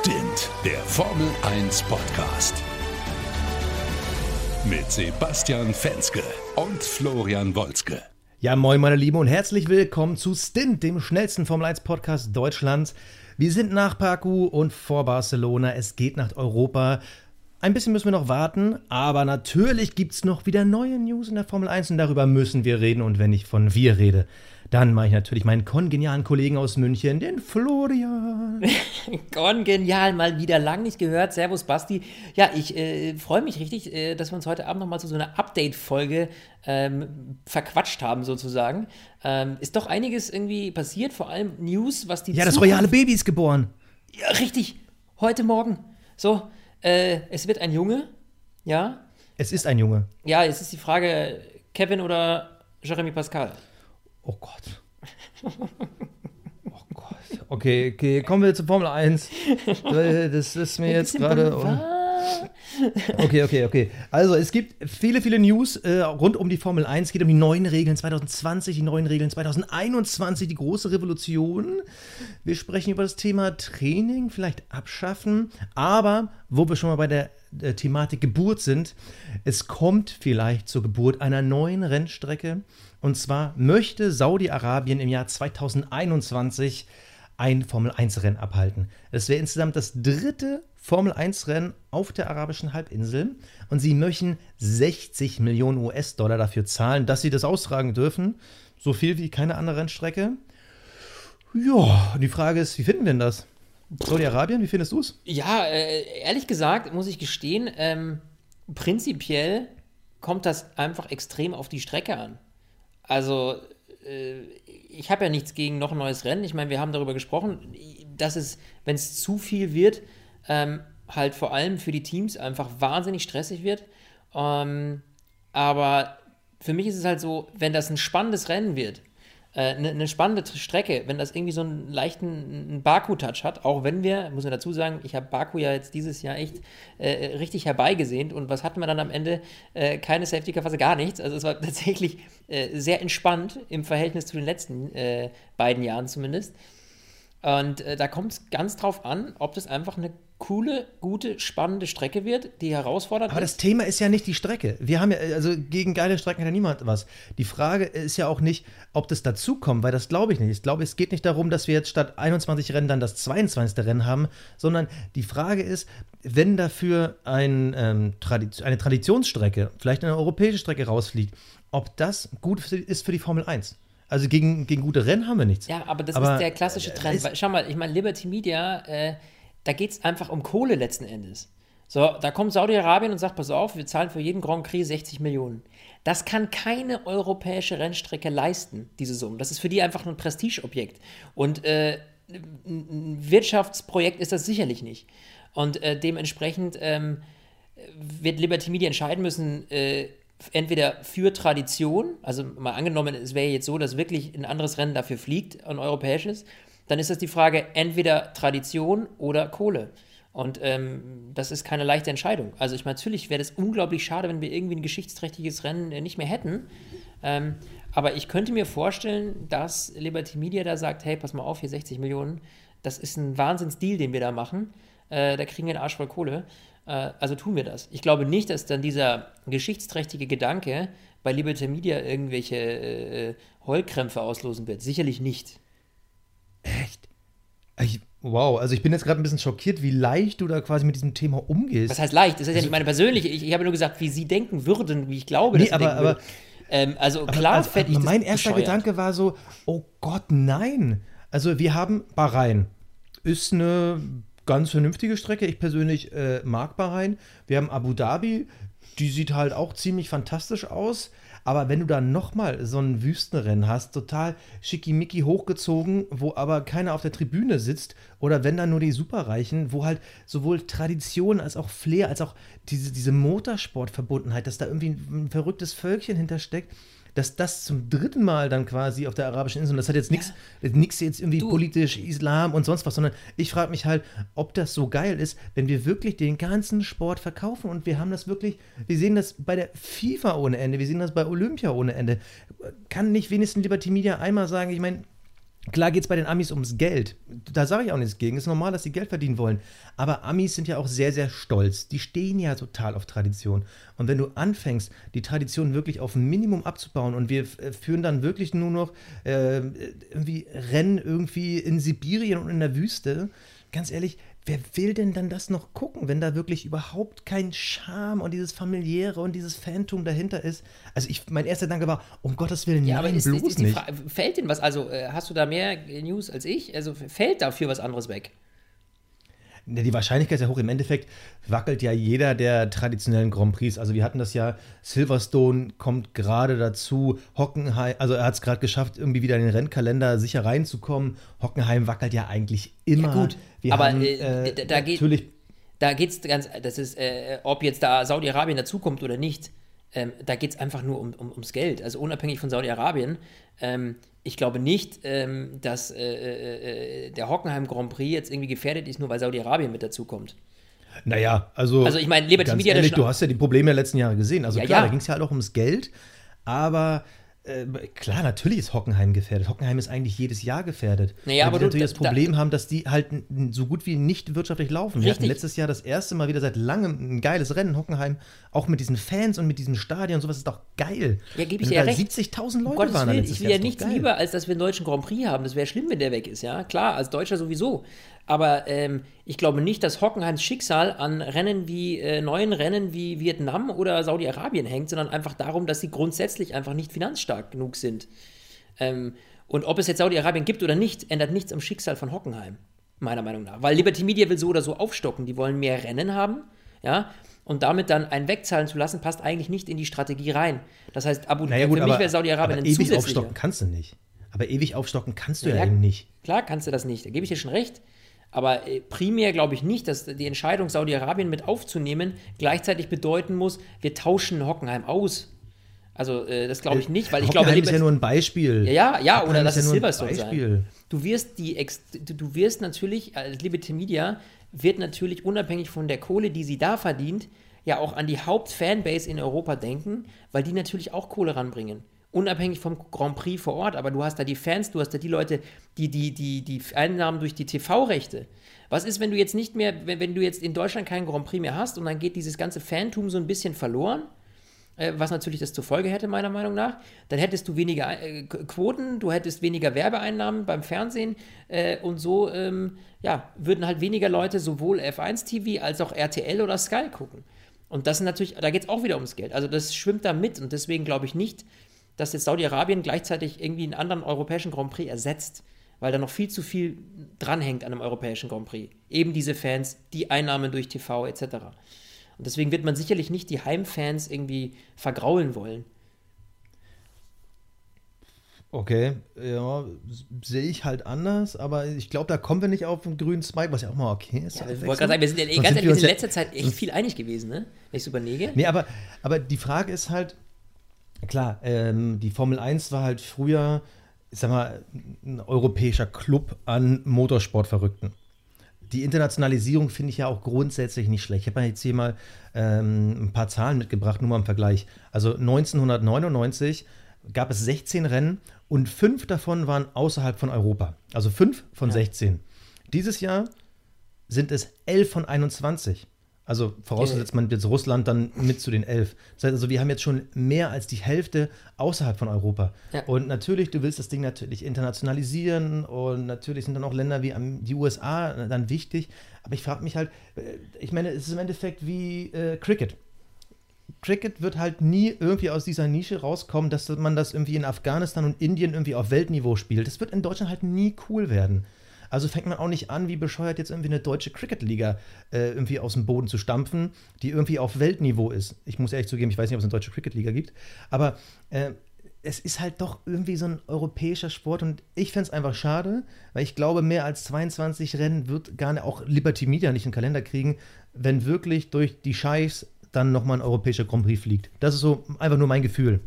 Stint, der Formel 1 Podcast. Mit Sebastian Fenske und Florian Wolzke. Ja, moin, meine Lieben, und herzlich willkommen zu Stint, dem schnellsten Formel 1 Podcast Deutschlands. Wir sind nach Baku und vor Barcelona. Es geht nach Europa. Ein bisschen müssen wir noch warten, aber natürlich gibt es noch wieder neue News in der Formel 1 und darüber müssen wir reden. Und wenn ich von wir rede, dann mache ich natürlich meinen kongenialen Kollegen aus München, den Florian. Kongenial, mal wieder lang nicht gehört. Servus, Basti. Ja, ich äh, freue mich richtig, äh, dass wir uns heute Abend nochmal zu so einer Update-Folge ähm, verquatscht haben, sozusagen. Ähm, ist doch einiges irgendwie passiert, vor allem News, was die. Ja, das royale Baby ist geboren. Ja, richtig. Heute Morgen. So, äh, es wird ein Junge. Ja. Es ist ein Junge. Ja, jetzt ist die Frage, Kevin oder Jeremy Pascal? Oh Gott. Oh Gott. Okay, okay, kommen wir zur Formel 1. Das ist mir jetzt gerade. Okay, okay, okay. Also es gibt viele, viele News äh, rund um die Formel 1. Es geht um die neuen Regeln 2020, die neuen Regeln 2021, die große Revolution. Wir sprechen über das Thema Training, vielleicht abschaffen. Aber wo wir schon mal bei der, der Thematik Geburt sind, es kommt vielleicht zur Geburt einer neuen Rennstrecke. Und zwar möchte Saudi-Arabien im Jahr 2021 ein Formel-1-Rennen abhalten. Es wäre insgesamt das dritte Formel-1-Rennen auf der arabischen Halbinsel und sie möchten 60 Millionen US-Dollar dafür zahlen, dass sie das austragen dürfen. So viel wie keine andere Rennstrecke. Ja, die Frage ist, wie finden wir denn das? Saudi-Arabien, wie findest du es? Ja, äh, ehrlich gesagt, muss ich gestehen, ähm, prinzipiell kommt das einfach extrem auf die Strecke an. Also, äh, ich habe ja nichts gegen noch ein neues Rennen. Ich meine, wir haben darüber gesprochen, dass es, wenn es zu viel wird, ähm, halt vor allem für die Teams einfach wahnsinnig stressig wird. Ähm, aber für mich ist es halt so, wenn das ein spannendes Rennen wird, eine, äh, eine spannende Strecke, wenn das irgendwie so einen leichten Baku-Touch hat, auch wenn wir, muss man dazu sagen, ich habe Baku ja jetzt dieses Jahr echt äh, richtig herbeigesehnt und was hatten wir dann am Ende? Äh, keine Safety-Car-Phase, gar nichts. Also es war tatsächlich äh, sehr entspannt im Verhältnis zu den letzten äh, beiden Jahren zumindest. Und äh, da kommt es ganz drauf an, ob das einfach eine coole, gute, spannende Strecke wird, die herausfordert Aber das Thema ist ja nicht die Strecke. Wir haben ja, also gegen geile Strecken hat ja niemand was. Die Frage ist ja auch nicht, ob das dazukommt, weil das glaube ich nicht. Ich glaube, es geht nicht darum, dass wir jetzt statt 21 Rennen dann das 22. Rennen haben, sondern die Frage ist, wenn dafür ein, ähm, Tradition, eine Traditionsstrecke, vielleicht eine europäische Strecke rausfliegt, ob das gut ist für die Formel 1. Also gegen, gegen gute Rennen haben wir nichts. Ja, aber das aber, ist der klassische äh, Trend. Schau mal, ich meine, Liberty Media, äh, da geht es einfach um Kohle letzten Endes. So, da kommt Saudi-Arabien und sagt, pass auf, wir zahlen für jeden Grand Prix 60 Millionen. Das kann keine europäische Rennstrecke leisten, diese Summe. Das ist für die einfach ein Prestigeobjekt. Und äh, ein Wirtschaftsprojekt ist das sicherlich nicht. Und äh, dementsprechend ähm, wird Liberty Media entscheiden müssen, äh, entweder für Tradition, also mal angenommen, es wäre jetzt so, dass wirklich ein anderes Rennen dafür fliegt, ein europäisches, dann ist das die Frage entweder Tradition oder Kohle. Und ähm, das ist keine leichte Entscheidung. Also ich meine, natürlich wäre das unglaublich schade, wenn wir irgendwie ein geschichtsträchtiges Rennen äh, nicht mehr hätten. Ähm, aber ich könnte mir vorstellen, dass Liberty Media da sagt, hey, pass mal auf, hier 60 Millionen, das ist ein Wahnsinnsdeal, den wir da machen. Äh, da kriegen wir einen Arsch voll Kohle. Äh, also tun wir das. Ich glaube nicht, dass dann dieser geschichtsträchtige Gedanke bei Liberty Media irgendwelche äh, Heulkrämpfe auslosen wird. Sicherlich nicht. Ich, wow, also ich bin jetzt gerade ein bisschen schockiert, wie leicht du da quasi mit diesem Thema umgehst. Was heißt leicht? Das ist also, ja nicht meine persönliche. Ich, ich habe nur gesagt, wie sie denken würden, wie ich glaube, nee, dass sie aber, aber, ähm, also klar also, fände ich Mein erster bescheuert. Gedanke war so, oh Gott, nein. Also wir haben Bahrain. Ist eine ganz vernünftige Strecke. Ich persönlich äh, mag Bahrain. Wir haben Abu Dhabi. Die sieht halt auch ziemlich fantastisch aus. Aber wenn du dann nochmal so ein Wüstenrennen hast, total schickimicki hochgezogen, wo aber keiner auf der Tribüne sitzt, oder wenn dann nur die Superreichen, wo halt sowohl Tradition als auch Flair, als auch diese, diese Motorsportverbundenheit, dass da irgendwie ein, ein verrücktes Völkchen hintersteckt, dass das zum dritten Mal dann quasi auf der arabischen Insel, und das hat jetzt nichts ja. nichts jetzt irgendwie du. politisch, Islam und sonst was, sondern ich frage mich halt, ob das so geil ist, wenn wir wirklich den ganzen Sport verkaufen und wir haben das wirklich, wir sehen das bei der FIFA ohne Ende, wir sehen das bei Olympia ohne Ende. Kann nicht wenigstens Liberty Media einmal sagen, ich meine, Klar geht es bei den Amis ums Geld. Da sage ich auch nichts gegen. Es ist normal, dass sie Geld verdienen wollen. Aber Amis sind ja auch sehr, sehr stolz. Die stehen ja total auf Tradition. Und wenn du anfängst, die Tradition wirklich auf ein Minimum abzubauen und wir äh, führen dann wirklich nur noch äh, irgendwie Rennen irgendwie in Sibirien und in der Wüste, ganz ehrlich, wer will denn dann das noch gucken, wenn da wirklich überhaupt kein Charme und dieses familiäre und dieses Phantom dahinter ist? Also ich, mein erster Gedanke war, um Gottes Willen, ja, nein, aber ist, bloß ist, ist nicht. fällt denn was, also äh, hast du da mehr News als ich? Also fällt dafür was anderes weg? Die Wahrscheinlichkeit ist ja hoch. Im Endeffekt wackelt ja jeder der traditionellen Grand Prix. Also wir hatten das ja, Silverstone kommt gerade dazu, Hockenheim, also er hat es gerade geschafft, irgendwie wieder in den Rennkalender sicher reinzukommen. Hockenheim wackelt ja eigentlich immer. Ja gut, wir aber haben, äh, äh, da geht natürlich da geht es ganz, das ist, äh, ob jetzt da Saudi-Arabien dazukommt oder nicht, ähm, da geht es einfach nur um, um, ums Geld. Also unabhängig von Saudi-Arabien. Ähm, ich glaube nicht, ähm, dass äh, äh, äh, der Hockenheim Grand Prix jetzt irgendwie gefährdet ist, nur weil Saudi-Arabien mit dazukommt. Naja, also. Also ich meine, Liberty Media. Ehrlich, du hast ja die Probleme der letzten Jahre gesehen. Also ja, klar, ja. da ging es ja halt auch ums Geld. Aber äh, klar, natürlich ist Hockenheim gefährdet. Hockenheim ist eigentlich jedes Jahr gefährdet. Naja, aber die natürlich das Problem da, haben, dass die halt so gut wie nicht wirtschaftlich laufen. Richtig. Wir hatten letztes Jahr das erste Mal wieder seit langem ein geiles Rennen Hockenheim, auch mit diesen Fans und mit diesem Stadion. Sowas ist doch geil. Ja, gebe ich dir ja recht. 70.000 Leute Gottes waren Willen, Ich will ja nichts lieber, als dass wir einen deutschen Grand Prix haben. Das wäre schlimm, wenn der weg ist, ja. Klar, als Deutscher sowieso. Aber ähm, ich glaube nicht, dass Hockenheims Schicksal an Rennen wie äh, neuen Rennen wie Vietnam oder Saudi-Arabien hängt, sondern einfach darum, dass sie grundsätzlich einfach nicht finanzstark genug sind. Ähm, und ob es jetzt Saudi-Arabien gibt oder nicht, ändert nichts am Schicksal von Hockenheim, meiner Meinung nach. Weil Liberty Media will so oder so aufstocken. Die wollen mehr Rennen haben, ja. Und damit dann einen wegzahlen zu lassen, passt eigentlich nicht in die Strategie rein. Das heißt, Abu naja, gut, für mich wäre Saudi-Arabien ein ewig aufstocken kannst du nicht. Aber ewig aufstocken kannst du ja, ja eben nicht. Klar kannst du das nicht. Da gebe ich dir schon recht. Aber äh, primär glaube ich nicht, dass die Entscheidung, Saudi-Arabien mit aufzunehmen, gleichzeitig bedeuten muss, wir tauschen Hockenheim aus. Also äh, das glaube ich nicht, weil ich Hockenheim glaube, ist ja nur ein Beispiel. Ja, ja, ja oder das ist, ja Silverstone sein. Du wirst die, du wirst natürlich als Liberty Media wird natürlich unabhängig von der Kohle, die sie da verdient, ja auch an die Hauptfanbase in Europa denken, weil die natürlich auch Kohle ranbringen unabhängig vom Grand Prix vor Ort, aber du hast da die Fans, du hast da die Leute, die die, die, die Einnahmen durch die TV-Rechte. Was ist, wenn du jetzt nicht mehr, wenn, wenn du jetzt in Deutschland keinen Grand Prix mehr hast und dann geht dieses ganze Fantum so ein bisschen verloren? Äh, was natürlich das zur Folge hätte, meiner Meinung nach, dann hättest du weniger äh, Quoten, du hättest weniger Werbeeinnahmen beim Fernsehen äh, und so ähm, ja, würden halt weniger Leute sowohl F1 TV als auch RTL oder Sky gucken. Und das ist natürlich, da geht es auch wieder ums Geld. Also das schwimmt da mit und deswegen glaube ich nicht, dass jetzt Saudi-Arabien gleichzeitig irgendwie einen anderen europäischen Grand Prix ersetzt, weil da noch viel zu viel dranhängt an einem europäischen Grand Prix. Eben diese Fans, die Einnahmen durch TV etc. Und deswegen wird man sicherlich nicht die Heimfans irgendwie vergraulen wollen. Okay, ja, sehe ich halt anders, aber ich glaube, da kommen wir nicht auf den grünen Spike, was ja auch mal okay ist. Ja, ich wollte gerade sagen, wir sind, ja, ganz ehrlich, wir sind in letzter Zeit echt viel einig gewesen, ne? Wenn ich es überlege. Nee, aber, aber die Frage ist halt, klar, ähm, die Formel 1 war halt früher, ich sag mal, ein europäischer Club an Motorsportverrückten. Die Internationalisierung finde ich ja auch grundsätzlich nicht schlecht. Ich habe jetzt hier mal ähm, ein paar Zahlen mitgebracht, nur mal im Vergleich. Also 1999 gab es 16 Rennen und fünf davon waren außerhalb von Europa. Also fünf von ja. 16. Dieses Jahr sind es 11 von 21. Also vorausgesetzt man jetzt Russland dann mit zu den elf. Das heißt also, wir haben jetzt schon mehr als die Hälfte außerhalb von Europa. Ja. Und natürlich, du willst das Ding natürlich internationalisieren und natürlich sind dann auch Länder wie die USA dann wichtig. Aber ich frage mich halt, äh, ich meine, es ist im Endeffekt wie äh, Cricket. Cricket wird halt nie irgendwie aus dieser Nische rauskommen, dass man das irgendwie in Afghanistan und Indien irgendwie auf Weltniveau spielt. Das wird in Deutschland halt nie cool werden. Also fängt man auch nicht an, wie bescheuert jetzt irgendwie eine deutsche Cricket-Liga äh, irgendwie aus dem Boden zu stampfen, die irgendwie auf Weltniveau ist. Ich muss ehrlich zugeben, ich weiß nicht, ob es eine deutsche Cricket-Liga gibt, aber äh, es ist halt doch irgendwie so ein europäischer Sport und ich fände es einfach schade, weil ich glaube, mehr als 22 Rennen wird gar nicht, auch Liberty Media nicht in den Kalender kriegen, wenn wirklich durch die Scheichs dann nochmal ein europäischer Grand Prix fliegt. Das ist so einfach nur mein Gefühl.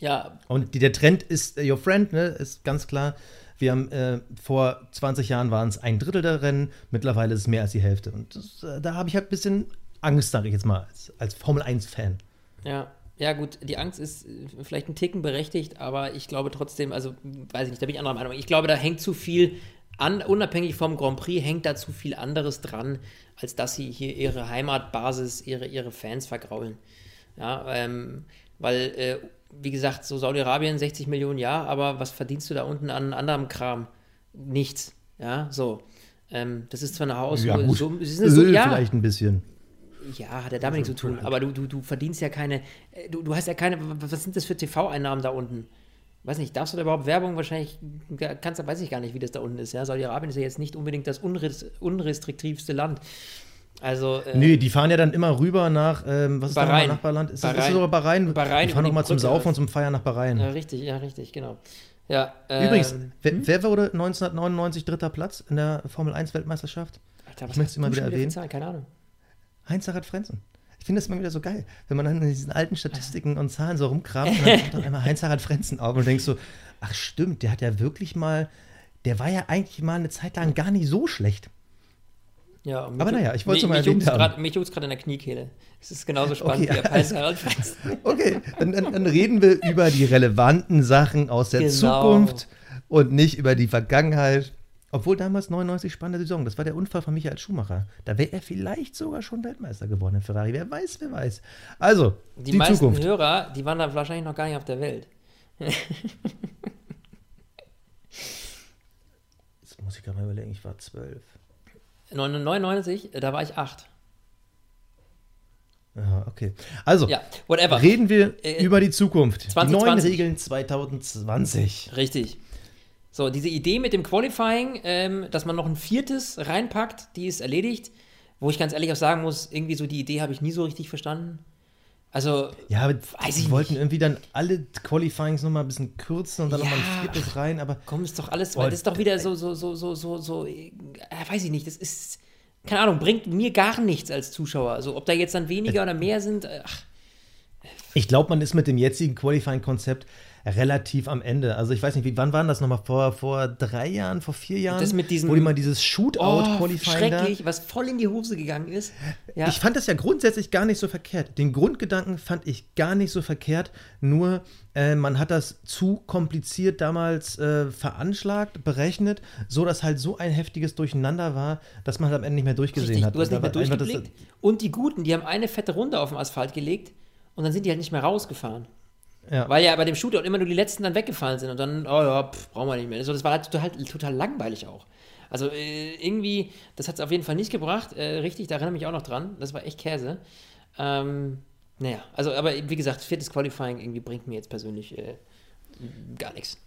Ja. Und die, der Trend ist uh, your friend, ne, ist ganz klar. Wir haben äh, vor 20 Jahren waren es ein Drittel der Rennen, mittlerweile ist es mehr als die Hälfte. Und das, äh, da habe ich halt ein bisschen Angst, sage ich jetzt mal, als, als Formel 1-Fan. Ja, Ja, gut, die Angst ist äh, vielleicht ein Ticken berechtigt, aber ich glaube trotzdem, also weiß ich nicht, da bin ich anderer Meinung. Ich glaube, da hängt zu viel, an, unabhängig vom Grand Prix, hängt da zu viel anderes dran, als dass sie hier ihre Heimatbasis, ihre, ihre Fans vergraulen. Ja, ähm, weil, äh, wie gesagt, so Saudi-Arabien 60 Millionen, ja, aber was verdienst du da unten an anderem Kram? Nichts. Ja, so. Ähm, das ist zwar eine Haus, ja, so, so, ja, vielleicht ein bisschen. Ja, hat ja damit nichts zu tun. Aber du, du, du verdienst ja keine, äh, du, du hast ja keine, was sind das für TV-Einnahmen da unten? Weiß nicht, darfst du da überhaupt Werbung wahrscheinlich, kannst, weiß ich gar nicht, wie das da unten ist. Ja? Saudi-Arabien ist ja jetzt nicht unbedingt das unrestriktivste Land. Also, äh, nee, die fahren ja dann immer rüber nach, ähm, was ist Bahrain. da Nachbarland? Ist, Bahrain. Das, ist sogar Bahrain? Bahrain. Die fahren nochmal zum Saufen und zum Feiern nach Bahrain. Ja, richtig, ja, richtig, genau. Ja, ähm, Übrigens, wer, hm? wer, wurde 1999 dritter Platz in der Formel 1 Weltmeisterschaft? Alter, was ich möchte es immer wieder erwähnen. Keine Ahnung. Heinz-Harald Frenzen. Ich finde das immer wieder so geil, wenn man dann in diesen alten Statistiken und Zahlen so rumkramt und dann kommt dann einmal Heinz-Harald Frenzen auf und denkst so, ach stimmt, der hat ja wirklich mal, der war ja eigentlich mal eine Zeit lang gar nicht so schlecht. Ja, aber naja, ich wollte es mal erwähnt haben. Mich juckt es gerade in der Kniekehle. Es ist genauso spannend okay, wie der. Okay, dann, dann, reden wir über die relevanten Sachen aus der genau. Zukunft und nicht über die Vergangenheit. Obwohl damals 99 spannende Saison, das war der Unfall von Michael Schumacher. Da wäre er vielleicht sogar schon Weltmeister geworden in Ferrari. Wer weiß, wer weiß. Also, die, die meisten Zukunft. Hörer, die waren da wahrscheinlich noch gar nicht auf der Welt. Jetzt muss ich gerade mal überlegen, ich war 12. 99, da war ich 8. Ja, okay. Also, ja, reden wir äh, über die Zukunft. 2020. Die neuen Regeln 2020. Richtig. So, diese Idee mit dem Qualifying, ähm, dass man noch ein viertes reinpackt, die ist erledigt. Wo ich ganz ehrlich auch sagen muss, irgendwie so die Idee habe ich nie so richtig verstanden. Also, ja, weiß ich wollten irgendwie dann alle Qualifyings nochmal ein bisschen kürzen und dann ja, nochmal ein viertes rein, aber. Komm, ist doch alles, weil das ist doch wieder so, so, so, so, so, so, äh, weiß ich nicht, das ist, keine Ahnung, bringt mir gar nichts als Zuschauer. Also, ob da jetzt dann weniger oder mehr sind, äh, ach. Ich glaube, man ist mit dem jetzigen Qualifying-Konzept relativ am Ende. Also ich weiß nicht, wie, wann waren das nochmal? Vor, vor drei Jahren, vor vier Jahren? Das mit diesem, wo die mal dieses Shootout-Qualifying oh, Schrecklich, da. was voll in die Hose gegangen ist. Ja. Ich fand das ja grundsätzlich gar nicht so verkehrt. Den Grundgedanken fand ich gar nicht so verkehrt, nur äh, man hat das zu kompliziert damals äh, veranschlagt, berechnet, so dass halt so ein heftiges Durcheinander war, dass man halt am Ende nicht mehr durchgesehen Richtig, hat. Du hast nicht mehr durchgeblickt. Und die Guten, die haben eine fette Runde auf dem Asphalt gelegt und dann sind die halt nicht mehr rausgefahren. Ja. Weil ja bei dem Shootout immer nur die letzten dann weggefallen sind und dann, oh ja, pff, brauchen wir nicht mehr. Also das war halt total, total langweilig auch. Also äh, irgendwie, das hat es auf jeden Fall nicht gebracht. Äh, richtig, da erinnere ich mich auch noch dran. Das war echt Käse. Ähm, naja, also, aber wie gesagt, viertes Qualifying irgendwie bringt mir jetzt persönlich äh, gar nichts.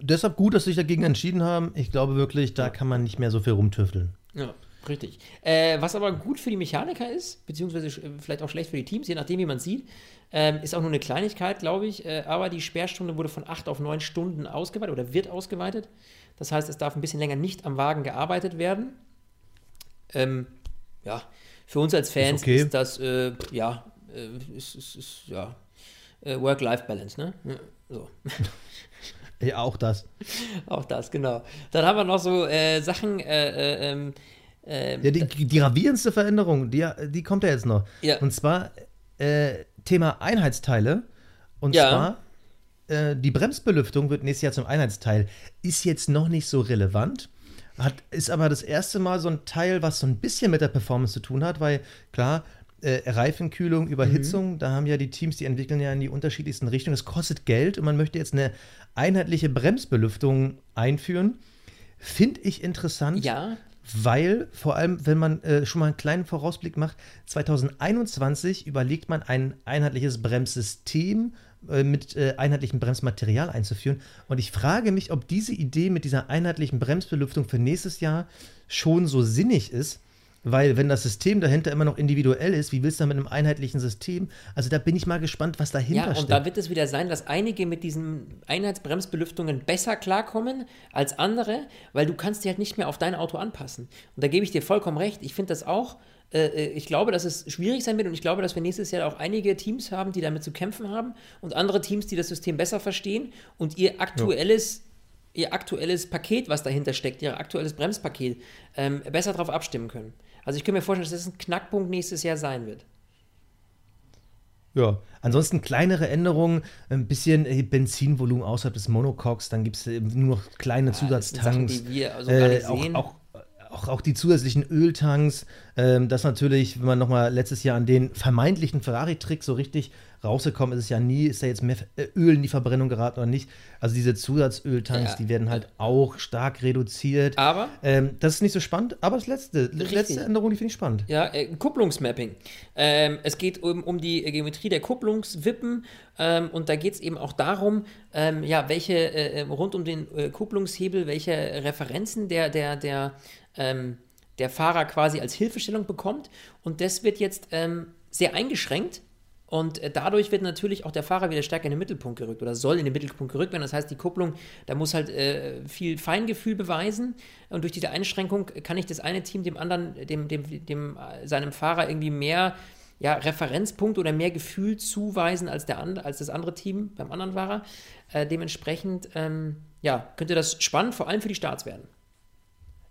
Deshalb gut, dass sie sich dagegen entschieden haben. Ich glaube wirklich, da kann man nicht mehr so viel rumtüfteln. Ja. Richtig. Äh, was aber gut für die Mechaniker ist, beziehungsweise vielleicht auch schlecht für die Teams, je nachdem, wie man sieht, ähm, ist auch nur eine Kleinigkeit, glaube ich. Äh, aber die Sperrstunde wurde von acht auf neun Stunden ausgeweitet oder wird ausgeweitet. Das heißt, es darf ein bisschen länger nicht am Wagen gearbeitet werden. Ähm, ja, für uns als Fans ist, okay. ist das, äh, ja, äh, ist, ist, ist, ja, äh, Work-Life-Balance, ne? Ja, so. Ja, auch das. auch das, genau. Dann haben wir noch so äh, Sachen, äh, ähm, ähm, ja, die, die gravierendste Veränderung, die, die kommt ja jetzt noch. Ja. Und zwar äh, Thema Einheitsteile. Und ja. zwar, äh, die Bremsbelüftung wird nächstes Jahr zum Einheitsteil. Ist jetzt noch nicht so relevant. Hat, ist aber das erste Mal so ein Teil, was so ein bisschen mit der Performance zu tun hat, weil klar, äh, Reifenkühlung, Überhitzung, mhm. da haben ja die Teams, die entwickeln ja in die unterschiedlichsten Richtungen. Es kostet Geld und man möchte jetzt eine einheitliche Bremsbelüftung einführen. Finde ich interessant. Ja weil vor allem, wenn man äh, schon mal einen kleinen Vorausblick macht, 2021 überlegt man ein einheitliches Bremssystem äh, mit äh, einheitlichem Bremsmaterial einzuführen. Und ich frage mich, ob diese Idee mit dieser einheitlichen Bremsbelüftung für nächstes Jahr schon so sinnig ist, weil wenn das System dahinter immer noch individuell ist, wie willst du dann mit einem einheitlichen System? Also da bin ich mal gespannt, was dahinter steckt. Ja, und steckt. da wird es wieder sein, dass einige mit diesen Einheitsbremsbelüftungen besser klarkommen als andere, weil du kannst die halt nicht mehr auf dein Auto anpassen. Und da gebe ich dir vollkommen recht. Ich finde das auch. Äh, äh, ich glaube, dass es schwierig sein wird und ich glaube, dass wir nächstes Jahr auch einige Teams haben, die damit zu kämpfen haben und andere Teams, die das System besser verstehen und ihr aktuelles ja ihr aktuelles Paket, was dahinter steckt, ihr aktuelles Bremspaket, ähm, besser darauf abstimmen können. Also ich kann mir vorstellen, dass das ein Knackpunkt nächstes Jahr sein wird. Ja, ansonsten kleinere Änderungen, ein bisschen äh, Benzinvolumen außerhalb des Monocoques, dann gibt es nur noch kleine ja, Zusatztanks. Sachen, die wir also gar nicht äh, sehen. Auch, auch, auch, die zusätzlichen Öltanks, ähm, das natürlich, wenn man nochmal letztes Jahr an den vermeintlichen Ferrari-Trick so richtig rausgekommen ist es ja nie, ist da jetzt mehr äh, Öl in die Verbrennung geraten oder nicht. Also diese Zusatzöltanks, ja. die werden halt auch stark reduziert. Aber? Ähm, das ist nicht so spannend, aber das letzte, die letzte Änderung, die finde ich spannend. Ja, äh, Kupplungsmapping. Ähm, es geht um, um die Geometrie der Kupplungswippen ähm, und da geht es eben auch darum, ähm, ja, welche äh, rund um den äh, Kupplungshebel, welche Referenzen der, der, der, ähm, der Fahrer quasi als Hilfestellung bekommt. Und das wird jetzt ähm, sehr eingeschränkt und äh, dadurch wird natürlich auch der Fahrer wieder stärker in den Mittelpunkt gerückt oder soll in den Mittelpunkt gerückt werden. Das heißt, die Kupplung, da muss halt äh, viel Feingefühl beweisen. Und durch diese Einschränkung kann ich das eine Team dem anderen, dem, dem, dem, äh, seinem Fahrer irgendwie mehr ja, Referenzpunkt oder mehr Gefühl zuweisen als, der als das andere Team beim anderen Fahrer. Äh, dementsprechend ähm, ja, könnte das spannend, vor allem für die Starts werden.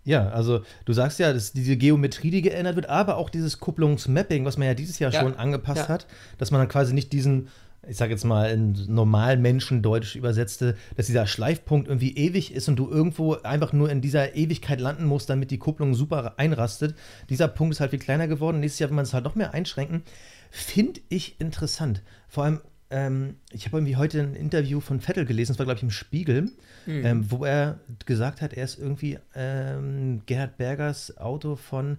Ja, also du sagst ja, dass diese Geometrie, die geändert wird, aber auch dieses Kupplungsmapping, was man ja dieses Jahr ja. schon angepasst ja. hat, dass man dann quasi nicht diesen, ich sag jetzt mal in normalen Menschendeutsch übersetzte, dass dieser Schleifpunkt irgendwie ewig ist und du irgendwo einfach nur in dieser Ewigkeit landen musst, damit die Kupplung super einrastet. Dieser Punkt ist halt viel kleiner geworden. Nächstes Jahr will man es halt noch mehr einschränken. Finde ich interessant. Vor allem ähm, ich habe irgendwie heute ein Interview von Vettel gelesen, das war, glaube ich, im Spiegel, mhm. ähm, wo er gesagt hat, er ist irgendwie ähm, Gerhard Bergers Auto von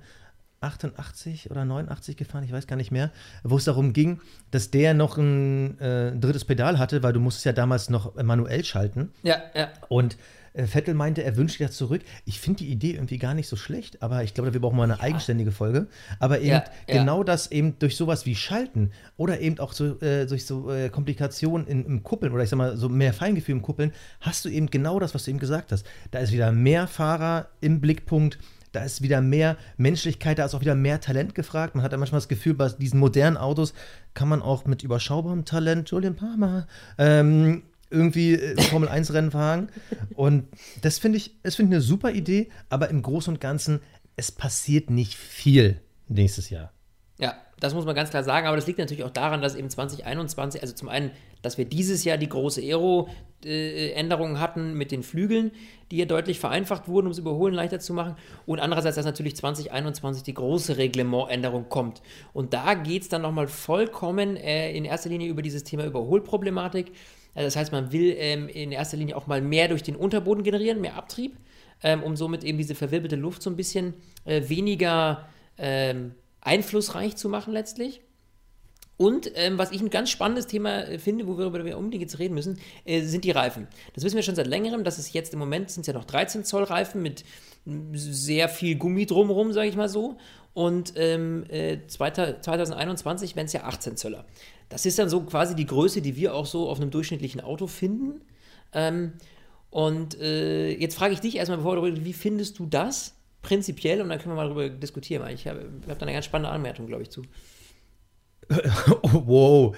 88 oder 89 gefahren, ich weiß gar nicht mehr, wo es darum ging, dass der noch ein äh, drittes Pedal hatte, weil du musstest ja damals noch manuell schalten. Ja, ja. Und Vettel meinte, er wünscht das zurück. Ich finde die Idee irgendwie gar nicht so schlecht, aber ich glaube, wir brauchen mal eine ja. eigenständige Folge. Aber eben ja, ja. genau das eben durch sowas wie Schalten oder eben auch so, äh, durch so äh, Komplikationen in, im Kuppeln oder ich sag mal so mehr Feingefühl im Kuppeln, hast du eben genau das, was du eben gesagt hast. Da ist wieder mehr Fahrer im Blickpunkt. Da ist wieder mehr Menschlichkeit, da ist auch wieder mehr Talent gefragt. Man hat ja manchmal das Gefühl, bei diesen modernen Autos kann man auch mit überschaubarem Talent, Julian Palmer, ähm, irgendwie Formel 1 Rennen fahren. Und das finde ich, das finde ich eine super Idee, aber im Großen und Ganzen, es passiert nicht viel nächstes Jahr. Ja, das muss man ganz klar sagen, aber das liegt natürlich auch daran, dass eben 2021, also zum einen, dass wir dieses Jahr die große Aero-Änderungen hatten mit den Flügeln, die ja deutlich vereinfacht wurden, um es Überholen leichter zu machen. Und andererseits, dass natürlich 2021 die große Reglementänderung kommt. Und da geht es dann nochmal vollkommen äh, in erster Linie über dieses Thema Überholproblematik. Also das heißt, man will ähm, in erster Linie auch mal mehr durch den Unterboden generieren, mehr Abtrieb, ähm, um somit eben diese verwirbelte Luft so ein bisschen äh, weniger ähm, einflussreich zu machen letztlich. Und ähm, was ich ein ganz spannendes Thema äh, finde, worüber wir unbedingt jetzt reden müssen, äh, sind die Reifen. Das wissen wir schon seit längerem. Das ist jetzt im Moment sind es ja noch 13 Zoll Reifen mit sehr viel Gummi drumherum, sage ich mal so. Und ähm, äh, 2021 werden es ja 18 Zöller. Das ist dann so quasi die Größe, die wir auch so auf einem durchschnittlichen Auto finden. Ähm, und äh, jetzt frage ich dich erstmal, bevor du redest, wie findest du das prinzipiell? Und dann können wir mal darüber diskutieren. Ich habe hab da eine ganz spannende Anmerkung, glaube ich, zu. wow,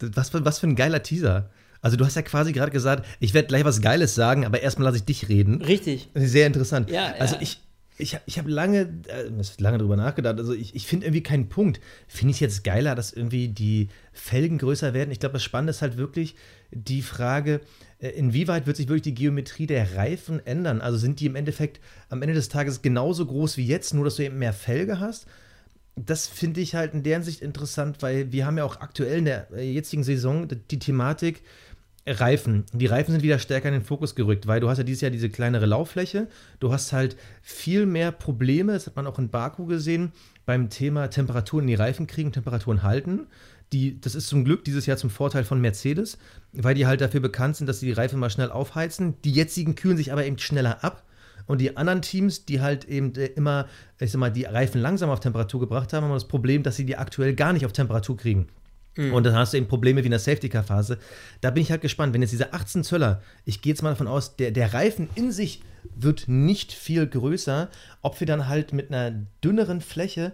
was für, was für ein geiler Teaser. Also du hast ja quasi gerade gesagt, ich werde gleich was Geiles sagen, aber erstmal lasse ich dich reden. Richtig. Sehr interessant. Ja, also ja. ich, ich habe ich hab lange, äh, lange drüber nachgedacht. Also ich, ich finde irgendwie keinen Punkt. Finde ich jetzt geiler, dass irgendwie die Felgen größer werden? Ich glaube, das Spannende ist halt wirklich die Frage, äh, inwieweit wird sich wirklich die Geometrie der Reifen ändern? Also sind die im Endeffekt am Ende des Tages genauso groß wie jetzt, nur dass du eben mehr Felge hast? Das finde ich halt in deren Sicht interessant, weil wir haben ja auch aktuell in der äh, jetzigen Saison die Thematik, Reifen. Die Reifen sind wieder stärker in den Fokus gerückt, weil du hast ja dieses Jahr diese kleinere Lauffläche. Du hast halt viel mehr Probleme, das hat man auch in Baku gesehen, beim Thema Temperaturen in die Reifen kriegen, Temperaturen halten. Die, das ist zum Glück dieses Jahr zum Vorteil von Mercedes, weil die halt dafür bekannt sind, dass sie die Reifen mal schnell aufheizen. Die jetzigen kühlen sich aber eben schneller ab. Und die anderen Teams, die halt eben äh, immer, ich sag mal, die Reifen langsam auf Temperatur gebracht haben, haben das Problem, dass sie die aktuell gar nicht auf Temperatur kriegen. Mhm. Und dann hast du eben Probleme wie in der Safety-Car-Phase. Da bin ich halt gespannt, wenn jetzt dieser 18 Zöller, ich gehe jetzt mal davon aus, der, der Reifen in sich wird nicht viel größer, ob wir dann halt mit einer dünneren Fläche,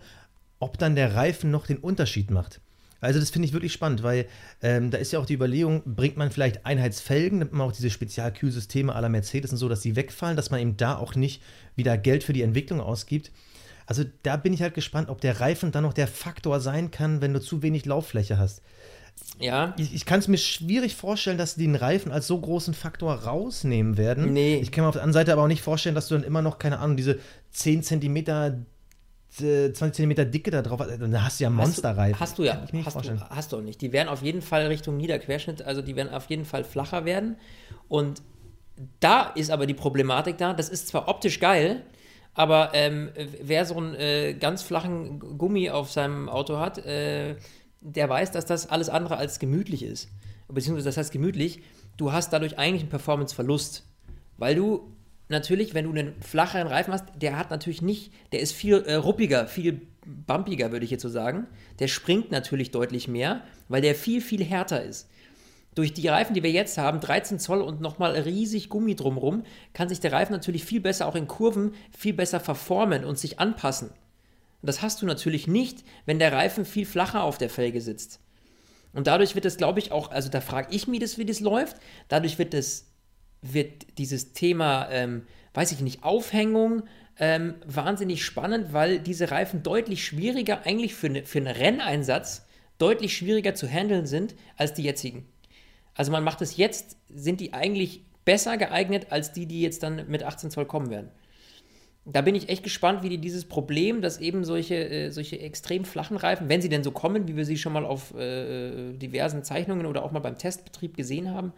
ob dann der Reifen noch den Unterschied macht. Also das finde ich wirklich spannend, weil ähm, da ist ja auch die Überlegung, bringt man vielleicht Einheitsfelgen, damit man auch diese Spezialkühlsysteme aller Mercedes und so, dass die wegfallen, dass man eben da auch nicht wieder Geld für die Entwicklung ausgibt. Also da bin ich halt gespannt, ob der Reifen dann noch der Faktor sein kann, wenn du zu wenig Lauffläche hast. Ja. Ich, ich kann es mir schwierig vorstellen, dass die den Reifen als so großen Faktor rausnehmen werden. Nee. Ich kann mir auf der anderen Seite aber auch nicht vorstellen, dass du dann immer noch, keine Ahnung, diese 10 Zentimeter, äh, 20 Zentimeter Dicke da drauf hast. Dann hast du ja Monsterreifen. Hast du ja. Ich mir nicht Hast du, hast du auch nicht. Die werden auf jeden Fall Richtung Niederquerschnitt, also die werden auf jeden Fall flacher werden. Und da ist aber die Problematik da, das ist zwar optisch geil, aber ähm, wer so einen äh, ganz flachen Gummi auf seinem Auto hat, äh, der weiß, dass das alles andere als gemütlich ist. Beziehungsweise das heißt gemütlich, du hast dadurch eigentlich einen Performanceverlust. Weil du natürlich, wenn du einen flacheren Reifen hast, der hat natürlich nicht, der ist viel äh, ruppiger, viel bumpiger, würde ich jetzt so sagen. Der springt natürlich deutlich mehr, weil der viel, viel härter ist. Durch die Reifen, die wir jetzt haben, 13 Zoll und nochmal riesig Gummi drumrum, kann sich der Reifen natürlich viel besser auch in Kurven viel besser verformen und sich anpassen. Das hast du natürlich nicht, wenn der Reifen viel flacher auf der Felge sitzt. Und dadurch wird es, glaube ich, auch, also da frage ich mich das, wie das läuft. Dadurch wird es, wird dieses Thema, ähm, weiß ich nicht, Aufhängung ähm, wahnsinnig spannend, weil diese Reifen deutlich schwieriger, eigentlich für, ne, für einen Renneinsatz, deutlich schwieriger zu handeln sind als die jetzigen. Also man macht es jetzt, sind die eigentlich besser geeignet als die, die jetzt dann mit 18 Zoll kommen werden. Da bin ich echt gespannt, wie die dieses Problem, dass eben solche, äh, solche extrem flachen Reifen, wenn sie denn so kommen, wie wir sie schon mal auf äh, diversen Zeichnungen oder auch mal beim Testbetrieb gesehen haben,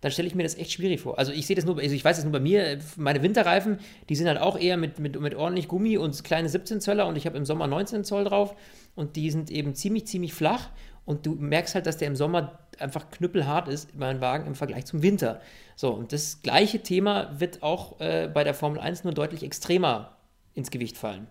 dann stelle ich mir das echt schwierig vor. Also ich sehe das nur, also ich weiß es nur bei mir, meine Winterreifen, die sind halt auch eher mit, mit, mit ordentlich Gummi und kleine 17 Zöller und ich habe im Sommer 19 Zoll drauf und die sind eben ziemlich, ziemlich flach und du merkst halt, dass der im Sommer einfach knüppelhart ist, mein Wagen im Vergleich zum Winter. So, und das gleiche Thema wird auch äh, bei der Formel 1 nur deutlich extremer ins Gewicht fallen.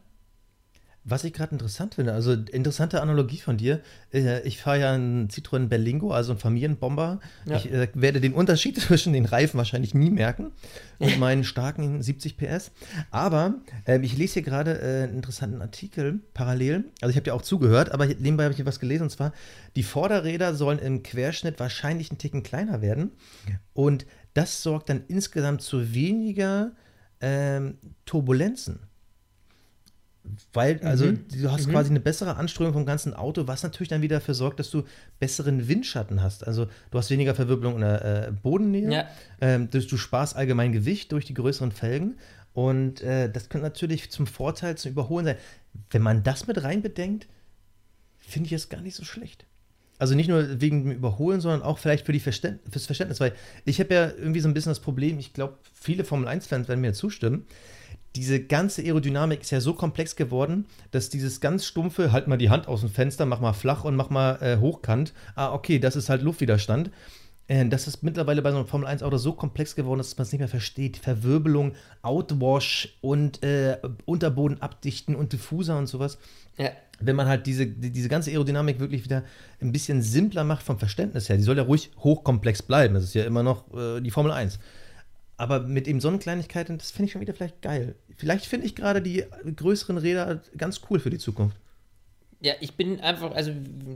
Was ich gerade interessant finde, also interessante Analogie von dir. Äh, Ich fahre ja einen Citroën Berlingo, also einen Familienbomber. Ja. Ich äh, werde den Unterschied zwischen den Reifen wahrscheinlich nie merken mit meinen starken 70 PS. Aber ähm, ich lese hier gerade äh, einen interessanten Artikel parallel. Also ich habe ja auch zugehört, aber nebenbei habe ich hier was gelesen und zwar, die Vorderräder sollen im Querschnitt wahrscheinlich einen Ticken kleiner werden. Und das sorgt dann insgesamt zu weniger ähm, Turbulenzen. Weil, also du hast quasi eine bessere Anströmung vom ganzen Auto, was natürlich dann wieder dafür sorgt, dass du besseren Windschatten hast. Also du hast weniger Verwirbelung in der äh, Bodennähe, Ja. ähm, du, du sparst allgemein Gewicht durch die größeren Felgen und äh, das könnte natürlich zum Vorteil zum Überholen sein. Wenn man das mit reinbedenkt, finde ich es gar nicht so schlecht. Also nicht nur wegen dem Überholen, sondern auch vielleicht für die Verständ fürs Verständnis, weil ich habe ja irgendwie so ein bisschen das Problem, ich glaube, viele Formel 1-Fans werden mir zustimmen. Diese ganze Aerodynamik ist ja so komplex geworden, dass dieses ganz stumpfe, halt mal die Hand aus dem Fenster, mach mal flach und mach mal äh, hochkant. Ah, okay, das ist halt Luftwiderstand. Äh, das ist mittlerweile bei so einem Formel 1-Auto so komplex geworden, dass man es nicht mehr versteht. Verwirbelung, Outwash und äh, Unterboden abdichten und Diffuser und sowas Ja. wenn man halt diese, die- diese ganze Aerodynamik wirklich wieder ein bisschen simpler macht vom Verständnis her, die soll ja ruhig hochkomplex bleiben. Das ist ja immer noch äh, die Formel 1. Aber mit eben so einer Kleinigkeit, das finde ich schon wieder vielleicht geil. Vielleicht finde ich gerade die größeren Räder ganz cool für die Zukunft. Ja, ich bin einfach, also